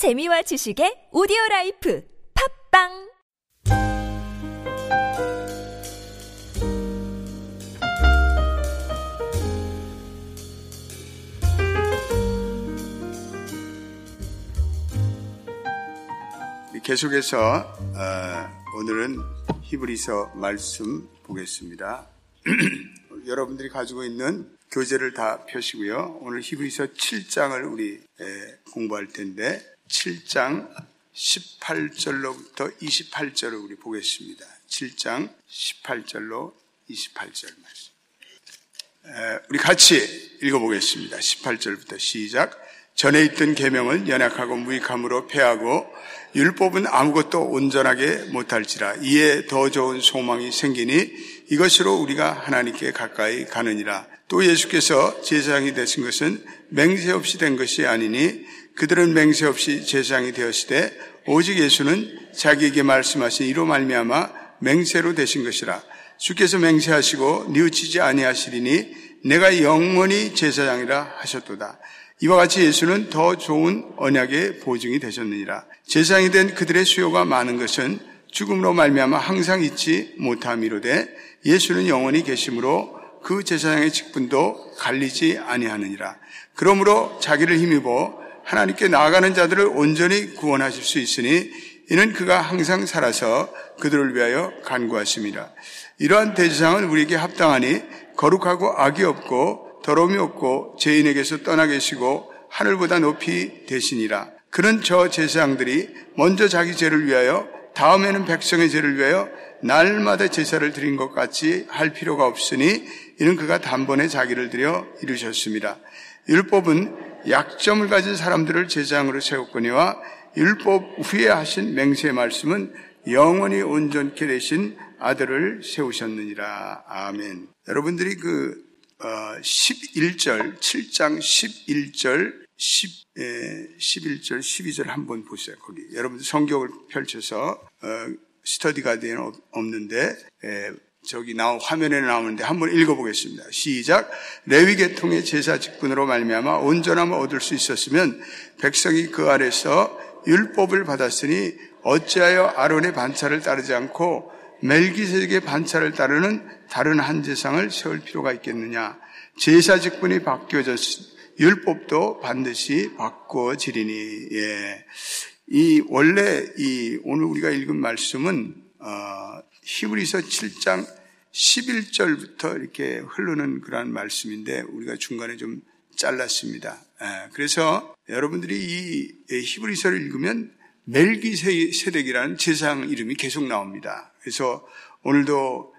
재미와 지식의 오디오 life 팟빵 계속해서 어, 오늘은 히브리서 말씀 보겠습니다. 여러분들이 가지고 있는 교재를 다 펴시고요. 오늘 히브리서 7장을 우리 에, 공부할 텐데 7장 18절로부터 28절을 우리 보겠습니다. 7장 18절로 28절 말씀. 에, 우리 같이 읽어보겠습니다. 18절부터 시작. 전에 있던 계명은 연약하고 무익함으로 패하고 율법은 아무것도 온전하게 못할지라 이에 더 좋은 소망이 생기니 이것으로 우리가 하나님께 가까이 가느니라. 또 예수께서 제사장이 되신 것은 맹세 없이 된 것이 아니니 그들은 맹세 없이 제사장이 되었을 때 오직 예수는 자기에게 말씀하신 이로 말미암아 맹세로 되신 것이라. 주께서 맹세하시고 뉘우치지 아니하시리니 내가 영원히 제사장이라 하셨도다. 이와 같이 예수는 더 좋은 언약의 보증이 되셨느니라. 제사장이 된 그들의 수요가 많은 것은 죽음으로 말미암아 항상 잊지 못함이로되 예수는 영원히 계심으로 그 제사장의 직분도 갈리지 아니하느니라. 그러므로 자기를 힘입어 하나님께 나아가는 자들을 온전히 구원하실 수 있으니 이는 그가 항상 살아서 그들을 위하여 간구하십니다. 이러한 대제사장은 우리에게 합당하니 거룩하고 악이 없고 더러움이 없고 죄인에게서 떠나 계시고 하늘보다 높이 되시니라. 그는 저 제사장들이 먼저 자기 죄를 위하여 다음에는 백성의 죄를 위하여 날마다 제사를 드린 것 같이 할 필요가 없으니 이는 그가 단번에 자기를 들여 이루셨습니다. 율법은 약점을 가진 사람들을 제사장으로 세웠거니와 율법 후에 하신 맹세의 말씀은 영원히 온전케 되신 아들을 세우셨느니라. 아멘. 여러분들이 그 11절, 7장 11절, 10, 11절, 12절 한번 보세요. 거기. 여러분들 성경을 펼쳐서, 어, 스터디 가디는 없는데, 에, 저기 나온 화면에 나오는데 한번 읽어보겠습니다. 시작. 레위 계통의 제사 직분으로 말미암아 온전함을 얻을 수 있었으면 백성이 그 아래서 율법을 받았으니 어찌하여 아론의 반차를 따르지 않고 멜기세덱의 반차를 따르는 다른 한 제상을 세울 필요가 있겠느냐? 제사 직분이 바뀌어졌 율법도 반드시 바꿔지리니 예. 이 원래 이 오늘 우리가 읽은 말씀은 어, 히브리서 7장 11절부터 이렇게 흐르는 그러한 말씀인데 우리가 중간에 좀 잘랐습니다. 예. 그래서 여러분들이 이 히브리서를 읽으면 멜기세덱이라는 제상 이름이 계속 나옵니다. 그래서 오늘도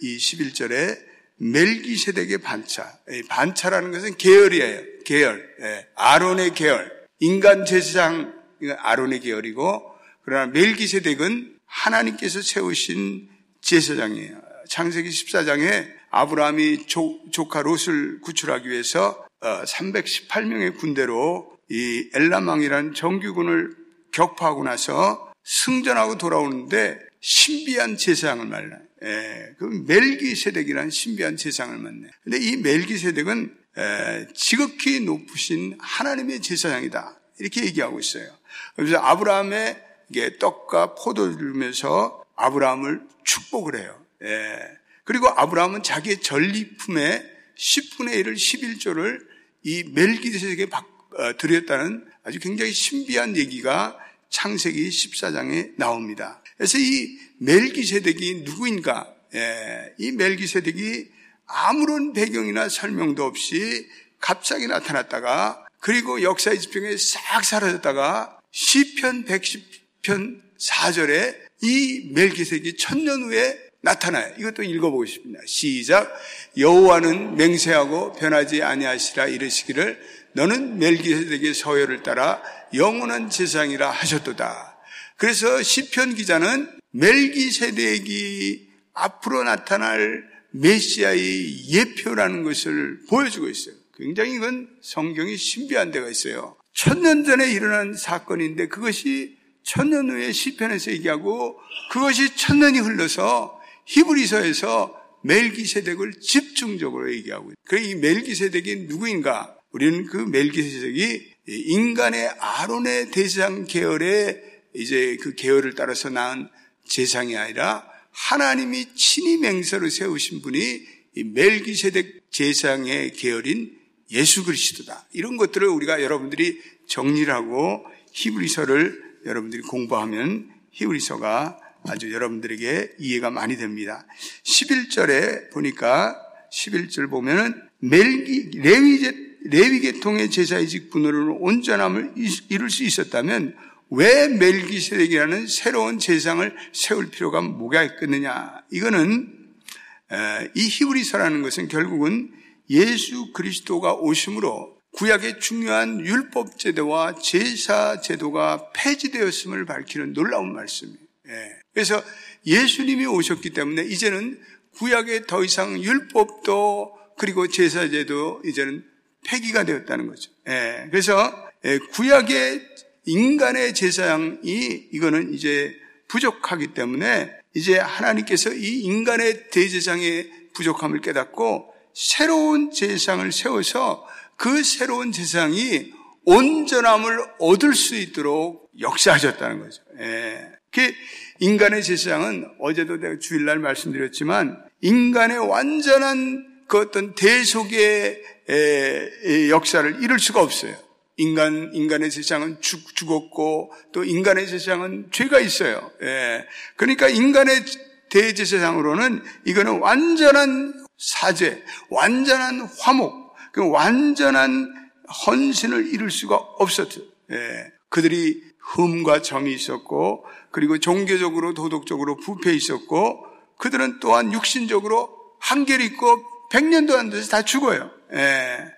이 11절에 멜기세덱의 반차. 반차라는 것은 계열이에요. 계열. 아론의 계열. 인간 제사장 아론의 계열이고 그러나 멜기세덱은 하나님께서 세우신 제사장이에요. 창세기 14장에 아브라함이 조, 조카 롯을 구출하기 위해서 318명의 어, 군대로 이 엘라망이라는 정규군을 격파하고 나서 승전하고 돌아오는데 신비한 제사장을 만나. 예, 그 멜기세덱이라는 신비한 제사장을 만나. 근데 이 멜기세덱은 에, 지극히 높으신 하나님의 제사장이다. 이렇게 얘기하고 있어요. 그래서 아브라함의 떡과 포도를 주면서 아브라함을 축복을 해요. 예. 그리고 아브라함은 자기의 전리품의 10분의 1을 11조를 이 멜기세덱에 어, 드렸다는 아주 굉장히 신비한 얘기가 창세기 14장에 나옵니다. 그래서 이 멜기세덱이 누구인가? 예, 이 멜기세덱이 아무런 배경이나 설명도 없이 갑자기 나타났다가 그리고 역사의 지평에 싹 사라졌다가 시편 110 편 4절에 이 멜기세덱이 천년 후에 나타나요. 이것도 읽어보고 싶습니다. 시작. 여호와는 맹세하고 변하지 아니하시라 이르시기를 너는 멜기세덱의 서열을 따라 영원한 세상이라 하셨도다. 그래서 시편 기자는 멜기세덱이 앞으로 나타날 메시아의 예표라는 것을 보여주고 있어요. 굉장히 이건 성경이 신비한 데가 있어요. 천년 전에 일어난 사건인데 그것이 천년 후에 시편에서 얘기하고 그것이 천년이 흘러서 히브리서에서 멜기세덱을 집중적으로 얘기하고. 그이 멜기세덱이 누구인가? 우리는 그 멜기세덱이 인간의 아론의 대상 계열의 이제 그 계열을 따라서 낳은 제상이 아니라 하나님이 친히 맹세로 세우신 분이 멜기세덱 제상의 계열인 예수 그리스도다. 이런 것들을 우리가 여러분들이 정리를 하고 히브리서를 여러분들이 공부하면 히브리서가 아주 여러분들에게 이해가 많이 됩니다. 11절에 보니까 11절 보면은 멜기 레위 레위 계통의 제사의 직분으로는 온전함을 이룰 수 있었다면 왜 멜기세덱이라는 새로운 제상을 세울 필요가 뭐가 있겠느냐? 이거는 이 히브리서라는 것은 결국은 예수 그리스도가 오심으로 구약의 중요한 율법 제도와 제사 제도가 폐지되었음을 밝히는 놀라운 말씀이에요. 그래서 예수님이 오셨기 때문에 이제는 구약에 더 이상 율법도 그리고 제사 제도 이제는 폐기가 되었다는 거죠. 그래서 구약의 인간의 제사양이 이거는 이제 부족하기 때문에 이제 하나님께서 이 인간의 대제상의 부족함을 깨닫고 새로운 제상을 세워서 그 새로운 제상이 온전함을 얻을 수 있도록 역사하셨다는 거죠. 예. 그 인간의 제사장은 어제도 내가 주일날 말씀드렸지만 인간의 완전한 그 어떤 대속의 역사를 이룰 수가 없어요. 인간, 인간의 세상은 죽, 죽었고, 또 인간의 세상은 죄가 있어요. 예. 그러니까 인간의 대제사상으로는 이거는 완전한 사죄, 완전한 화목, 그 완전한 헌신을 이룰 수가 없었죠. 예. 그들이 흠과 점이 있었고, 그리고 종교적으로 도덕적으로 부패 있었고, 그들은 또한 육신적으로 한결 있고, 백년도 안 돼서 다 죽어요. 예.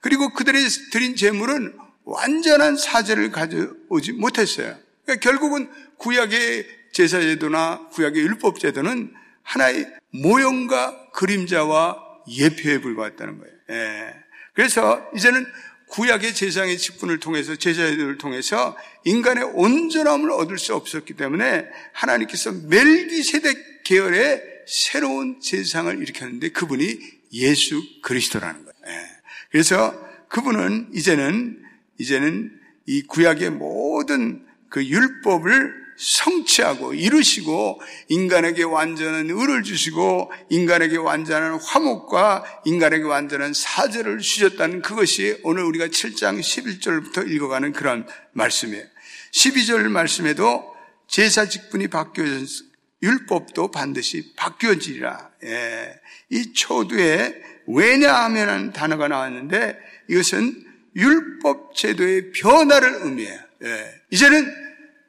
그리고 그들이 드린 재물은 완전한 사죄를 가져오지 못했어요. 그러니까 결국은 구약의 제사제도나 구약의 율법제도는 하나의 모형과 그림자와 예표에 불과했다는 거예요. 예. 그래서 이제는 구약의 제상의 직분을 통해서 제사제도를 통해서 인간의 온전함을 얻을 수 없었기 때문에 하나님께서 멜기세덱 계열의 새로운 제상을 일으켰는데 그분이 예수 그리스도라는 거예요. 예. 그래서 그분은 이제는 이제는 이 구약의 모든 그 율법을 성취하고 이루시고 인간에게 완전한 의를 주시고 인간에게 완전한 화목과 인간에게 완전한 사죄를 주셨다는 그것이 오늘 우리가 7장 11절부터 읽어가는 그런 말씀이에요. 12절 말씀에도 제사 직분이 바뀌어서 율법도 반드시 바뀌어지리라. 예. 이 초두에 왜냐하면 단어가 나왔는데 이것은 율법 제도의 변화를 의미해요. 예. 이제는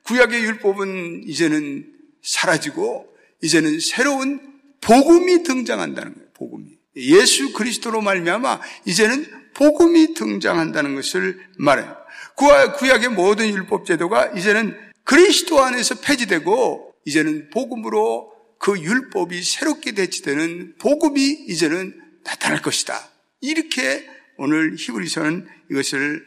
구약의 율법은 이제는 사라지고 이제는 새로운 복음이 등장한다는 거예요. 복음이 예수 그리스도로 말미암아 이제는 복음이 등장한다는 것을 말해요. 구약의 모든 율법 제도가 이제는 그리스도 안에서 폐지되고 이제는 복음으로 그 율법이 새롭게 대치되는 복음이 이제는 나타날 것이다. 이렇게 오늘 히브리서는 이것을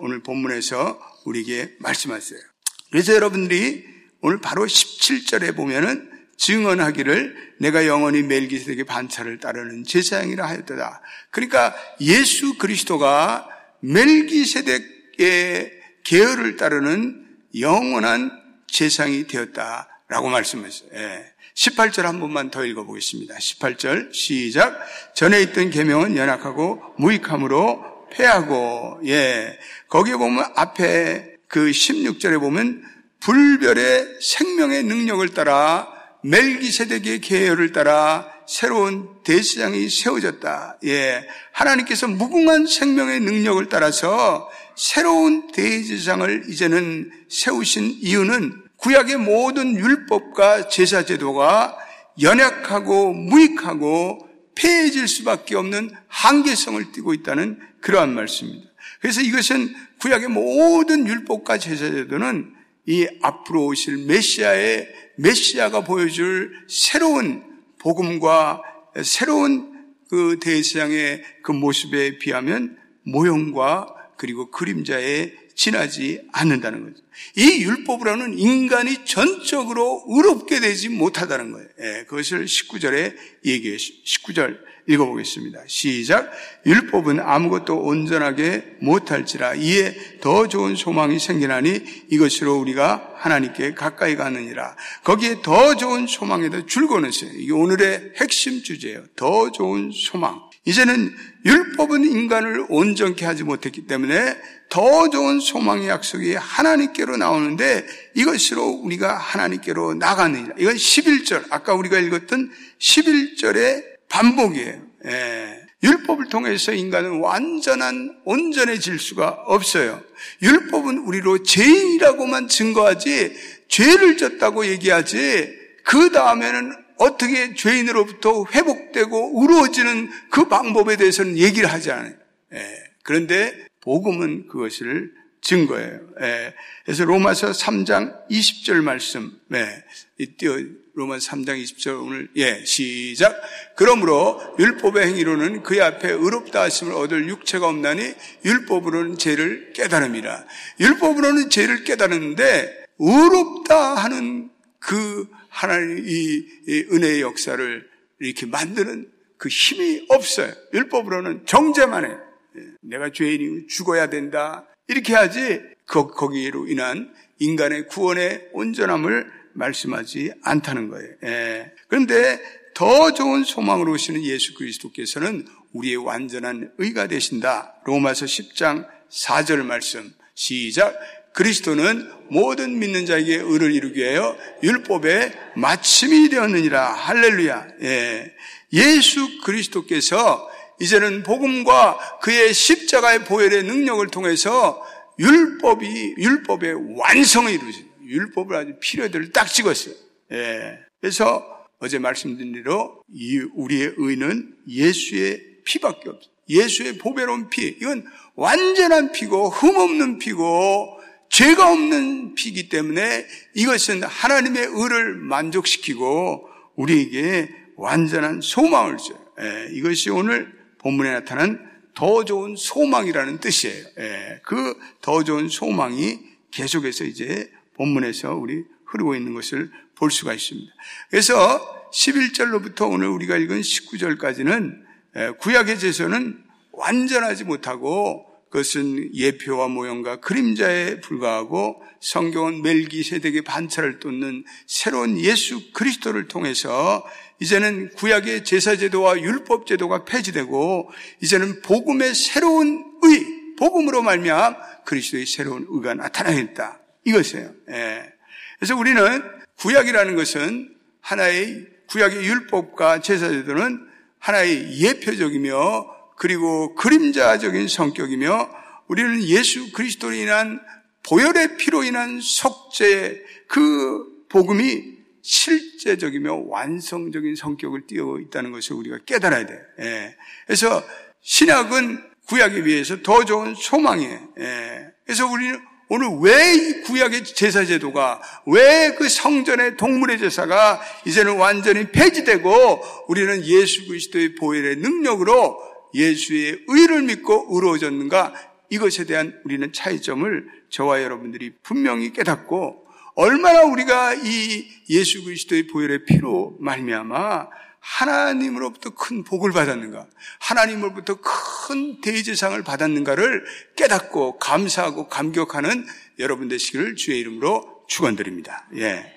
오늘 본문에서 우리에게 말씀하세요. 그래서 여러분들이 오늘 바로 17절에 보면은 증언하기를 내가 영원히 멜기세덱의 반차를 따르는 제사장이라 하였다. 그러니까 예수 그리스도가 멜기세덱의 계열을 따르는 영원한 제상이 되었다라고 말씀했어요. 예. 18절 한 번만 더 읽어보겠습니다. 18절 시작. 전에 있던 계명은 연약하고 무익함으로 패하고 예 거기에 보면 앞에 그 16절에 보면 불별의 생명의 능력을 따라 멜기세덱의 계열을 따라 새로운 대시장이 세워졌다. 예. 하나님께서 무궁한 생명의 능력을 따라서 새로운 대제장을 이제는 세우신 이유는 구약의 모든 율법과 제사제도가 연약하고 무익하고 폐해질 수밖에 없는 한계성을 띠고 있다는 그러한 말씀입니다. 그래서 이것은 구약의 모든 율법과 제사제도는 이 앞으로 오실 메시아의 메시아가 보여줄 새로운 복음과 새로운 그 대세상의 그 모습에 비하면 모형과 그리고 그림자의 지나지 않는다는 거죠. 이 율법으로는 인간이 전적으로 의롭게 되지 못하다는 거예요. 예, 그것을 19절에 얘기해 19절 읽어보겠습니다. 시작. 율법은 아무것도 온전하게 못할지라 이에 더 좋은 소망이 생기나니 이것으로 우리가 하나님께 가까이 가느니라. 거기에 더 좋은 소망에도 줄거는 있어요. 이게 오늘의 핵심 주제예요. 더 좋은 소망. 이제는 율법은 인간을 온전케 하지 못했기 때문에 더 좋은 소망의 약속이 하나님께로 나오는데 이것으로 우리가 하나님께로 나가느니라. 이건 11절, 아까 우리가 읽었던 11절의 반복이에요. 예. 율법을 통해서 인간은 완전한 온전해질 수가 없어요. 율법은 우리로 죄인이라고만 증거하지 죄를 졌다고 얘기하지 그 다음에는 어떻게 죄인으로부터 회복되고 의로워지는 그 방법에 대해서는 얘기를 하지 않아요. 예. 그런데 복음은 그것을 증거예요. 예. 그래서 로마서 3장 20절 말씀, 예. 띄어 로마서 3장 20절 오늘 예 시작. 그러므로 율법의 행위로는 그의 앞에 의롭다 하심을 얻을 육체가 없나니 율법으로는 죄를 깨달음이라. 율법으로는 죄를 깨달았는데 의롭다 하는 그 하나님 이, 이 은혜의 역사를 이렇게 만드는 그 힘이 없어요. 율법으로는 정죄만 해. 예, 내가 죄인이 죽어야 된다. 이렇게 하지 거기로 인한 인간의 구원의 온전함을 말씀하지 않다는 거예요. 예. 그런데 더 좋은 소망으로 오시는 예수 그리스도께서는 우리의 완전한 의가 되신다. 로마서 10장 4절 말씀 시작. 그리스도는 모든 믿는 자에게 의를 이루게 하여 율법의 마침이 되었느니라. 할렐루야. 예. 예수 그리스도께서 이제는 복음과 그의 십자가의 보혈의 능력을 통해서 율법이 율법의 완성을 이루죠. 율법을 아주 필요들을 딱 찍었어요. 예. 그래서 어제 말씀드린 대로 이 우리의 의는 예수의 피밖에 없어요. 예수의 보배로운 피. 이건 완전한 피고 흠없는 피고 죄가 없는 피기 때문에 이것은 하나님의 의를 만족시키고 우리에게 완전한 소망을 줘요. 예, 이것이 오늘 본문에 나타난 더 좋은 소망이라는 뜻이에요. 예, 그 더 좋은 소망이 계속해서 이제 본문에서 우리 흐르고 있는 것을 볼 수가 있습니다. 그래서 11절로부터 오늘 우리가 읽은 19절까지는 예, 구약의 제서는 완전하지 못하고 그것은 예표와 모형과 그림자에 불과하고 성경은 멜기세덱의 반차를 뚫는 새로운 예수 그리스도를 통해서 이제는 구약의 제사제도와 율법제도가 폐지되고 이제는 복음의 새로운 의, 복음으로 말미암아 그리스도의 새로운 의가 나타나겠다. 이것이에요. 예. 그래서 우리는 구약이라는 것은 하나의 구약의 율법과 제사제도는 하나의 예표적이며 그리고 그림자적인 성격이며 우리는 예수 그리스도로 인한 보혈의 피로 인한 속죄 그 복음이 실제적이며 완성적인 성격을 띄어 있다는 것을 우리가 깨달아야 돼요. 예. 그래서 신약은 구약에 비해서 더 좋은 소망이에요. 예. 그래서 우리는 오늘 왜 이 구약의 제사 제도가 왜 그 성전의 동물의 제사가 이제는 완전히 폐지되고 우리는 예수 그리스도의 보혈의 능력으로 예수의 의를 믿고 의로워졌는가 이것에 대한 우리는 차이점을 저와 여러분들이 분명히 깨닫고 얼마나 우리가 이 예수 그리스도의 보혈의 피로 말미암아 하나님으로부터 큰 복을 받았는가, 하나님으로부터 큰 대제상을 받았는가를 깨닫고 감사하고 감격하는 여러분 되시기를 주의 이름으로 축원드립니다. 예.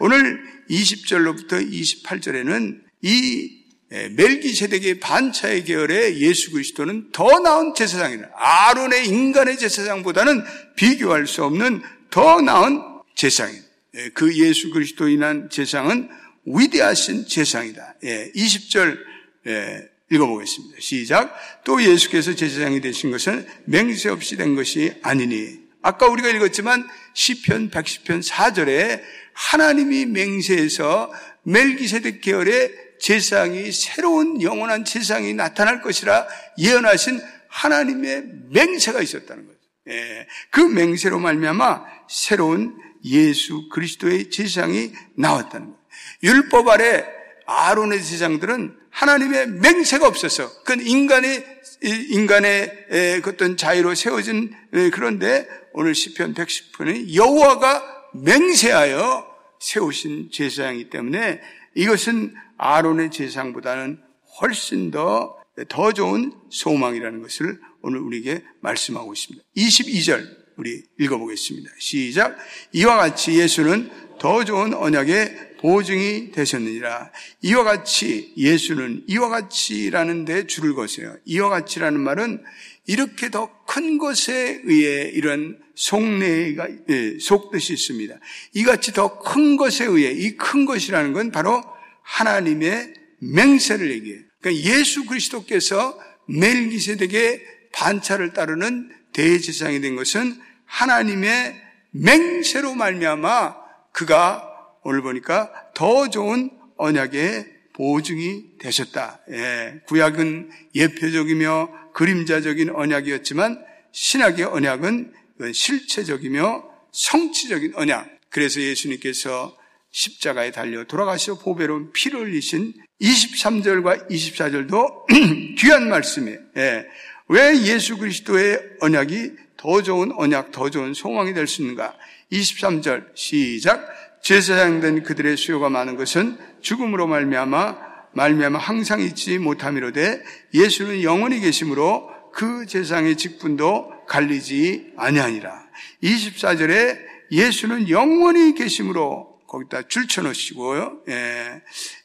오늘 20절로부터 28절에는 이 예, 멜기세덱의 반차의 계열의 예수 그리스도는 더 나은 제사장이다. 아론의 인간의 제사장보다는 비교할 수 없는 더 나은 제사장이다. 예, 그 예수 그리스도 인한 제사장은 위대하신 제사장이다. 20절 예, 읽어보겠습니다. 시작. 또 예수께서 제사장이 되신 것은 맹세 없이 된 것이 아니니. 아까 우리가 읽었지만 시편 110편 4절에 하나님이 맹세해서 멜기세덱 계열의 제상이 새로운 영원한 제상이 나타날 것이라 예언하신 하나님의 맹세가 있었다는 거죠. 예, 그 맹세로 말미암아 새로운 예수 그리스도의 제상이 나왔다는 거예요. 율법 아래 아론의 제상들은 하나님의 맹세가 없어서 그건 인간의 인간의 어떤 자유로 세워진 그런데 오늘 시편 110편은 여호와가 맹세하여 세우신 제사장이기 때문에 이것은 아론의 제사장보다는 훨씬 더, 더 좋은 소망이라는 것을 오늘 우리에게 말씀하고 있습니다. 22절 우리 읽어보겠습니다. 시작. 이와 같이 예수는 더 좋은 언약의 보증이 되셨느니라. 이와 같이 예수는 이와 같이라는 데 줄을 거세요. 이와 같이라는 말은 이렇게 더 큰 것에 의해 이런 속내가 예, 속뜻이 있습니다. 이같이 더 큰 것에 의해 이 큰 것이라는 건 바로 하나님의 맹세를 얘기해요. 그러니까 예수 그리스도께서 멜기세덱의 반차를 따르는 대제사장이 된 것은 하나님의 맹세로 말미암아 그가 오늘 보니까 더 좋은 언약의 보증이 되셨다. 예, 구약은 예표적이며 그림자적인 언약이었지만 신약의 언약은 실체적이며 성취적인 언약. 그래서 예수님께서 십자가에 달려 돌아가시어 보배로운 피를 흘리신 23절과 24절도 귀한 말씀이에요. 예. 왜 예수 그리스도의 언약이 더 좋은 언약, 더 좋은 소망이 될 수 있는가? 23절 시작. 제사장 된 그들의 수요가 많은 것은 죽음으로 말미암아 말미암아 항상 있지 못함이로되 예수는 영원히 계심으로 그 제사장의 직분도 갈리지 아니하니라. 24절에 예수는 영원히 계심으로 거기다 줄쳐 놓으시고요. 예.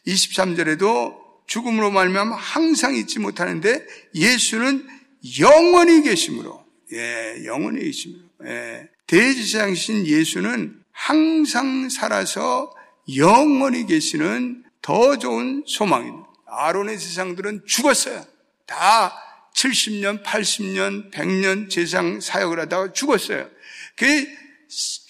23절에도 죽음으로 말미암아 항상 있지 못하는데 예수는 영원히 계심으로 예, 영원히 계심으로 예. 대지장신 예수는 항상 살아서 영원히 계시는 더 좋은 소망입니다. 아론의 세상들은 죽었어요. 다 70년, 80년, 100년 재상 사역을 하다가 죽었어요. 그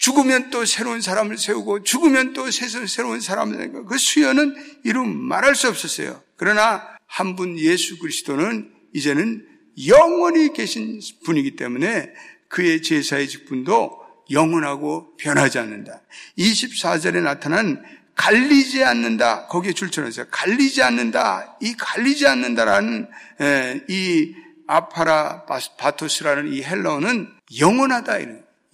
죽으면 또 새로운 사람을 세우고 죽으면 또 새로운 사람을 세우고 그 수요는 이루 말할 수 없었어요. 그러나 한 분 예수 그리스도는 이제는 영원히 계신 분이기 때문에 그의 제사의 직분도 영원하고 변하지 않는다. 24절에 나타난 갈리지 않는다. 거기에 줄쳐놨어요. 갈리지 않는다. 이 갈리지 않는다라는 이 아파라 바토스라는 이 헬러는 영원하다.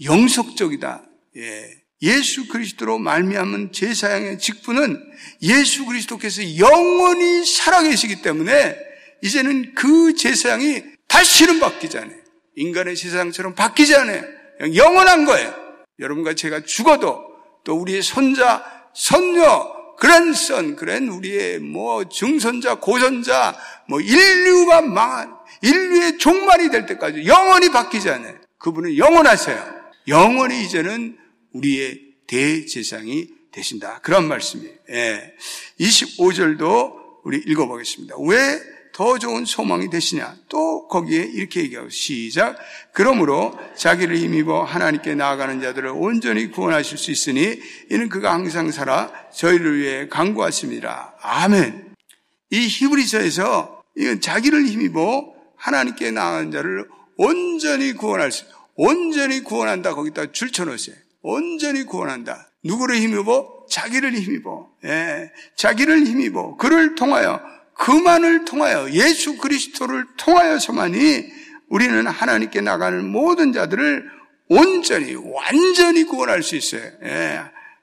영속적이다. 예. 예수 그리스도로 말미암은 제사장의 직분은 예수 그리스도께서 영원히 살아계시기 때문에 이제는 그 제사장이 다시는 바뀌지 않아요. 인간의 제사장처럼 바뀌지 않아요. 영원한 거예요. 여러분과 제가 죽어도 또 우리의 손자, 손녀, 그랜선, 그랜 우리의 뭐 증손자, 고손자, 뭐 인류가 망한 인류의 종말이 될 때까지 영원히 바뀌지 않아요. 그분은 영원하세요. 영원히 이제는 우리의 대제상이 되신다. 그런 말씀이에요. 예. 25절도 우리 읽어보겠습니다. 왜 더 좋은 소망이 되시냐? 또 거기에 이렇게 얘기하고 시작. 그러므로 자기를 힘입어 하나님께 나아가는 자들을 온전히 구원하실 수 있으니 이는 그가 항상 살아 저희를 위해 강구하십니다. 아멘. 이 히브리서에서 이건 자기를 힘입어 하나님께 나아가는 자를 온전히 구원할 수, 온전히 구원한다. 거기다 줄쳐놓으세요. 온전히 구원한다. 누구를 힘입어? 자기를 힘입어. 예. 자기를 힘입어. 그를 통하여 그만을 통하여 예수 그리스도를 통하여서만이 우리는 하나님께 나가는 모든 자들을 온전히 완전히 구원할 수 있어요. 예.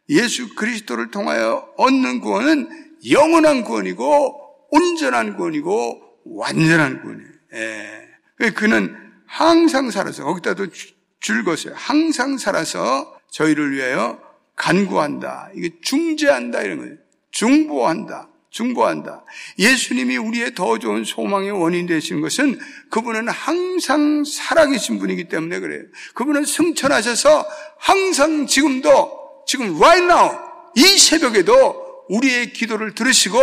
수 그리스도를 통하여 얻는 구원은 영원한 구원이고 온전한 구원이고 완전한 구원이에요. 예. 그는 항상 살아서 거기다도 줄것어요. 항상 살아서 저희를 위하여 간구한다. 이게 중재한다 이런 거예요. 중보한다. 중보한다. 예수님이 우리의 더 좋은 소망의 원인 되신 것은 그분은 항상 살아계신 분이기 때문에 그래요. 그분은 승천하셔서 항상 지금도 지금 right now 이 새벽에도 우리의 기도를 들으시고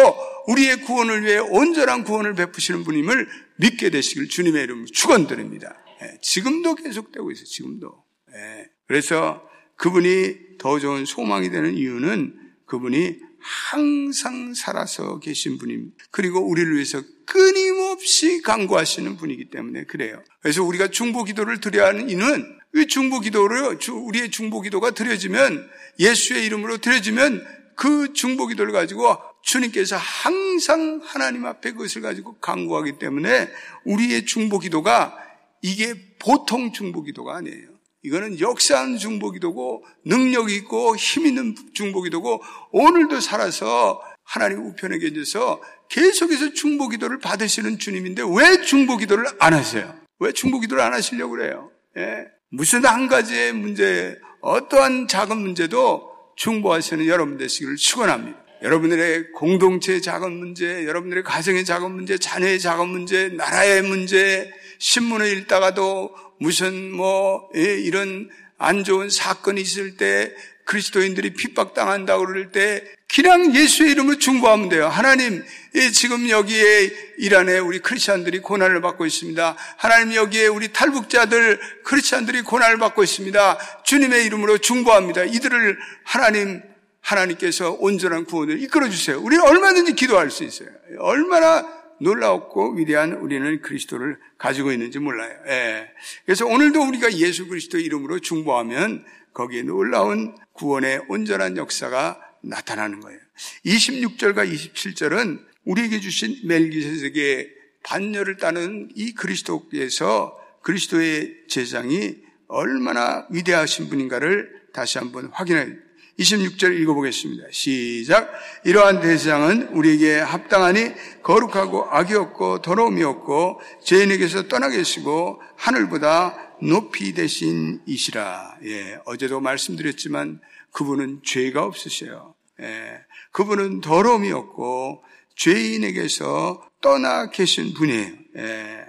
우리의 구원을 위해 온전한 구원을 베푸시는 분임을 믿게 되시길 주님의 이름으로 축원드립니다. 예, 지금도 계속되고 있어요. 지금도. 예, 그래서 그분이 더 좋은 소망이 되는 이유는 그분이 항상 살아서 계신 분입니다. 그리고 우리를 위해서 끊임없이 강구하시는 분이기 때문에 그래요. 그래서 우리가 중보 기도를 드려야 하는 이는 이 중보 기도를 우리의 중보 기도가 드려지면 예수의 이름으로 드려지면 그 중보 기도를 가지고 주님께서 항상 하나님 앞에 그것을 가지고 강구하기 때문에 우리의 중보 기도가 이게 보통 중보 기도가 아니에요. 이거는 역사하는 중보 기도고 능력이 있고 힘 있는 중보 기도고 오늘도 살아서 하나님 우편에 계셔서 계속해서 중보 기도를 받으시는 주님인데 왜 중보 기도를 안 하세요? 왜 중보 기도를 안 하시려고 그래요? 예? 무슨 한 가지의 문제, 어떠한 작은 문제도 중보하시는 여러분 되시기를 축원합니다. 여러분들의 공동체의 작은 문제, 여러분들의 가정의 작은 문제, 자녀의 작은 문제, 나라의 문제, 신문을 읽다가도 무슨 뭐 예, 이런 안 좋은 사건이 있을 때 그리스도인들이 핍박당한다고 그럴 때 그냥 예수의 이름으로 중보하면 돼요. 하나님, 예, 지금 여기에 이란에 우리 크리스천들이 고난을 받고 있습니다. 하나님 여기에 우리 탈북자들 크리스천들이 고난을 받고 있습니다. 주님의 이름으로 중보합니다. 이들을 하나님 하나님께서 온전한 구원을 이끌어 주세요. 우리는 얼마든지 기도할 수 있어요. 얼마나 놀라웠고 위대한 우리는 그리스도를 가지고 있는지 몰라요. 예. 그래서 오늘도 우리가 예수 그리스도 이름으로 중보하면 거기에 놀라운 구원의 온전한 역사가 나타나는 거예요. 26절과 27절은 우리에게 주신 멜기세덱의 반열을 따는 이 그리스도께서 그리스도의 제장이 얼마나 위대하신 분인가를 다시 한번 확인해 26절 읽어보겠습니다. 시작. 이러한 대장은 우리에게 합당하니 거룩하고 악이 없고 더러움이 없고 죄인에게서 떠나 계시고 하늘보다 높이 되신 이시라. 예, 어제도 말씀드렸지만 그분은 죄가 없으세요. 예, 그분은 더러움이 없고 죄인에게서 떠나 계신 분이에요. 예,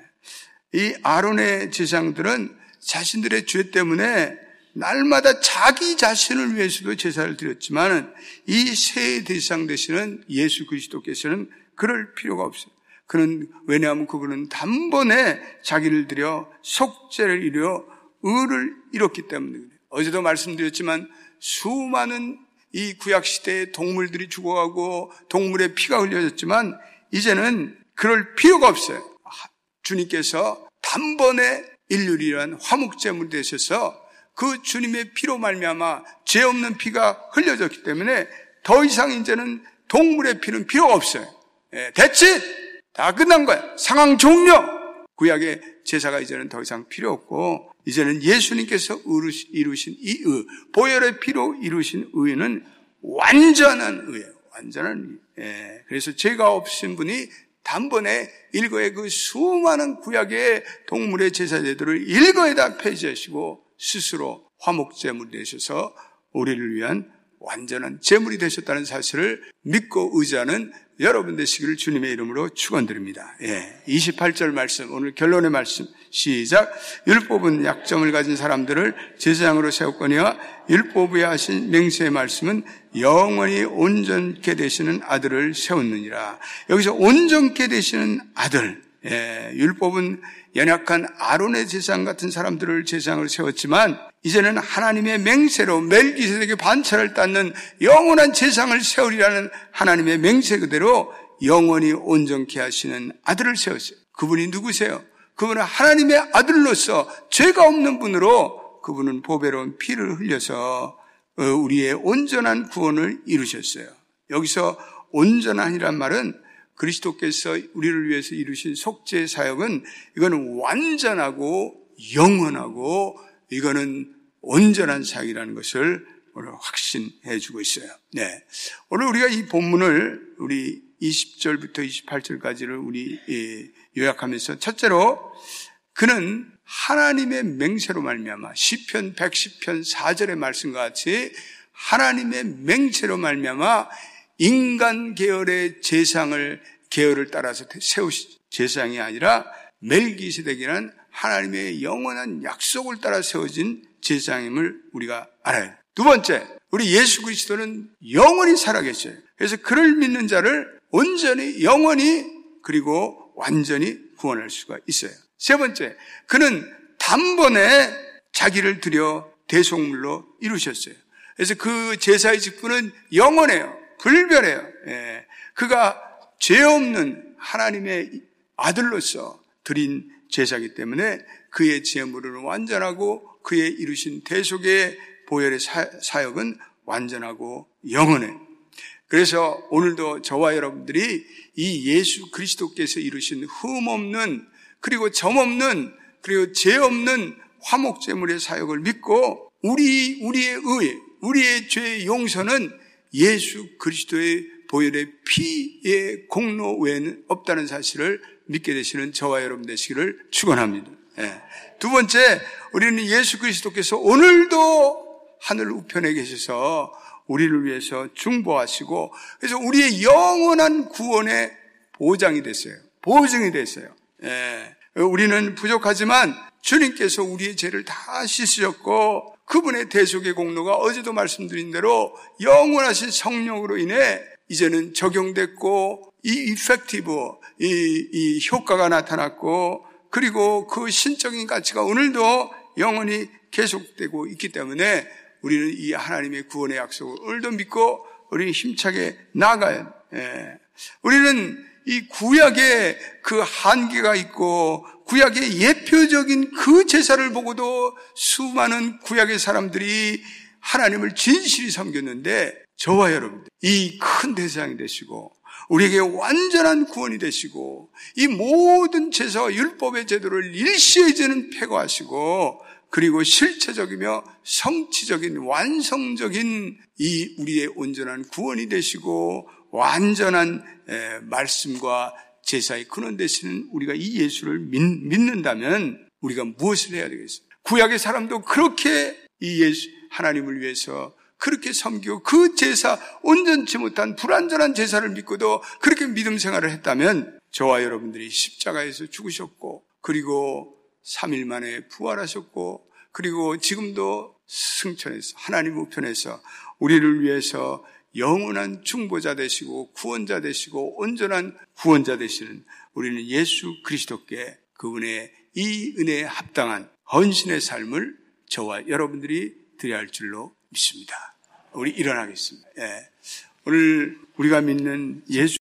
이 아론의 제장들은 자신들의 죄 때문에 날마다 자기 자신을 위해서도 제사를 드렸지만 이 새 대상 되시는 예수 그리스도께서는 그럴 필요가 없어요. 그는 왜냐하면 그분은 단번에 자기를 들여 속죄를 이루어 의를 이뤘기 때문에 그래요. 어제도 말씀드렸지만 수많은 이 구약 시대의 동물들이 죽어가고 동물의 피가 흘려졌지만 이제는 그럴 필요가 없어요. 주님께서 단번에 인류이란 화목제물 되셔서 그 주님의 피로 말미암아 죄 없는 피가 흘려졌기 때문에 더 이상 이제는 동물의 피는 필요가 없어요. 예, 됐지? 다 끝난 거야. 상황 종료. 구약의 제사가 이제는 더 이상 필요 없고 이제는 예수님께서 이루신 이 의, 보혈의 피로 이루신 의는 완전한 의예요. 완전한 의. 예, 그래서 죄가 없으신 분이 단번에 일거에 그 수많은 구약의 동물의 제사제들을 일거에 다 폐지하시고 스스로 화목제물이 되셔서 우리를 위한 완전한 제물이 되셨다는 사실을 믿고 의지하는 여러분 되시기를 주님의 이름으로 축원드립니다. 예, 28절 말씀 오늘 결론의 말씀 시작 율법은 약점을 가진 사람들을 제사장으로 세웠거니와 율법에 하신 맹세의 말씀은 영원히 온전케 되시는 아들을 세웠느니라. 여기서 온전케 되시는 아들 예, 율법은 연약한 아론의 제상 같은 사람들을 제상을 세웠지만 이제는 하나님의 맹세로 멜기세덱의 반차를 닦는 영원한 제상을 세우리라는 하나님의 맹세 그대로 영원히 온전케 하시는 아들을 세웠어요. 그분이 누구세요? 그분은 하나님의 아들로서 죄가 없는 분으로 그분은 보배로운 피를 흘려서 어, 우리의 온전한 구원을 이루셨어요. 여기서 온전한이란 말은 그리스도께서 우리를 위해서 이루신 속죄 사역은 이거는 완전하고 영원하고 이거는 온전한 사역이라는 것을 오늘 확신해 주고 있어요. 네. 오늘 우리가 이 본문을 우리 20절부터 28절까지를 우리 예, 요약하면서 첫째로 그는 하나님의 맹세로 말미암아 시편 110편 4절의 말씀과 같이 하나님의 맹세로 말미암아 인간 계열의 제상을 계열을 따라서 세우신 제상이 아니라 멜기세덱이라는 하나님의 영원한 약속을 따라 세워진 제상임을 우리가 알아요. 두 번째, 우리 예수 그리스도는 영원히 살아계셔요. 그래서 그를 믿는 자를 온전히 영원히 그리고 완전히 구원할 수가 있어요. 세 번째, 그는 단번에 자기를 들여 대속물로 이루셨어요. 그래서 그 제사의 직분은 영원해요. 불변해요. 예. 그가 죄 없는 하나님의 아들로서 드린 제사기 때문에 그의 제물은 완전하고 그의 이루신 대속의 보혈의 사역은 완전하고 영원해. 그래서 오늘도 저와 여러분들이 이 예수 그리스도께서 이루신 흠 없는 그리고 점 없는 그리고 죄 없는 화목제물의 사역을 믿고 우리 우리의 의, 우리의 죄의 용서는 예수 그리스도의 보혈의 피의 공로 외에는 없다는 사실을 믿게 되시는 저와 여러분 되시기를 축원합니다. 예. 두 번째, 우리는 예수 그리스도께서 오늘도 하늘 우편에 계셔서 우리를 위해서 중보하시고 그래서 우리의 영원한 구원의 보장이 됐어요. 보증이 됐어요. 예. 우리는 부족하지만 주님께서 우리의 죄를 다 씻으셨고 그분의 대속의 공로가 어제도 말씀드린 대로 영원하신 성령으로 인해 이제는 적용됐고 이 이펙티브 이, 이 효과가 나타났고 그리고 그 신적인 가치가 오늘도 영원히 계속되고 있기 때문에 우리는 이 하나님의 구원의 약속을 오늘도 믿고 우리는 힘차게 나가야 예. 우리는 이 구약의 그 한계가 있고 구약의 예표적인 그 제사를 보고도 수많은 구약의 사람들이 하나님을 진실히 섬겼는데 저와 여러분들 이 큰 대상이 되시고 우리에게 완전한 구원이 되시고 이 모든 제사와 율법의 제도를 일시에 이제는 폐거하시고 그리고 실체적이며 성취적인 완성적인 이 우리의 온전한 구원이 되시고 완전한 말씀과 제사의 근원 되시는 우리가 이 예수를 믿, 는다면 우리가 무엇을 해야 되겠습니까? 구약의 사람도 그렇게 이 예수 하나님을 위해서 그렇게 섬기고 그 제사 온전치 못한 불완전한 제사를 믿고도 그렇게 믿음 생활을 했다면 저와 여러분들이 십자가에서 죽으셨고 그리고 3일 만에 부활하셨고 그리고 지금도 승천해서 하나님 우편에서 우리를 위해서 영원한 중보자 되시고 구원자 되시고 온전한 구원자 되시는 우리는 예수 그리스도께 그분의 이 은혜에 합당한 헌신의 삶을 저와 여러분들이 드려야 할 줄로 믿습니다. 우리 일어나겠습니다. 예. 오늘 우리가 믿는 예수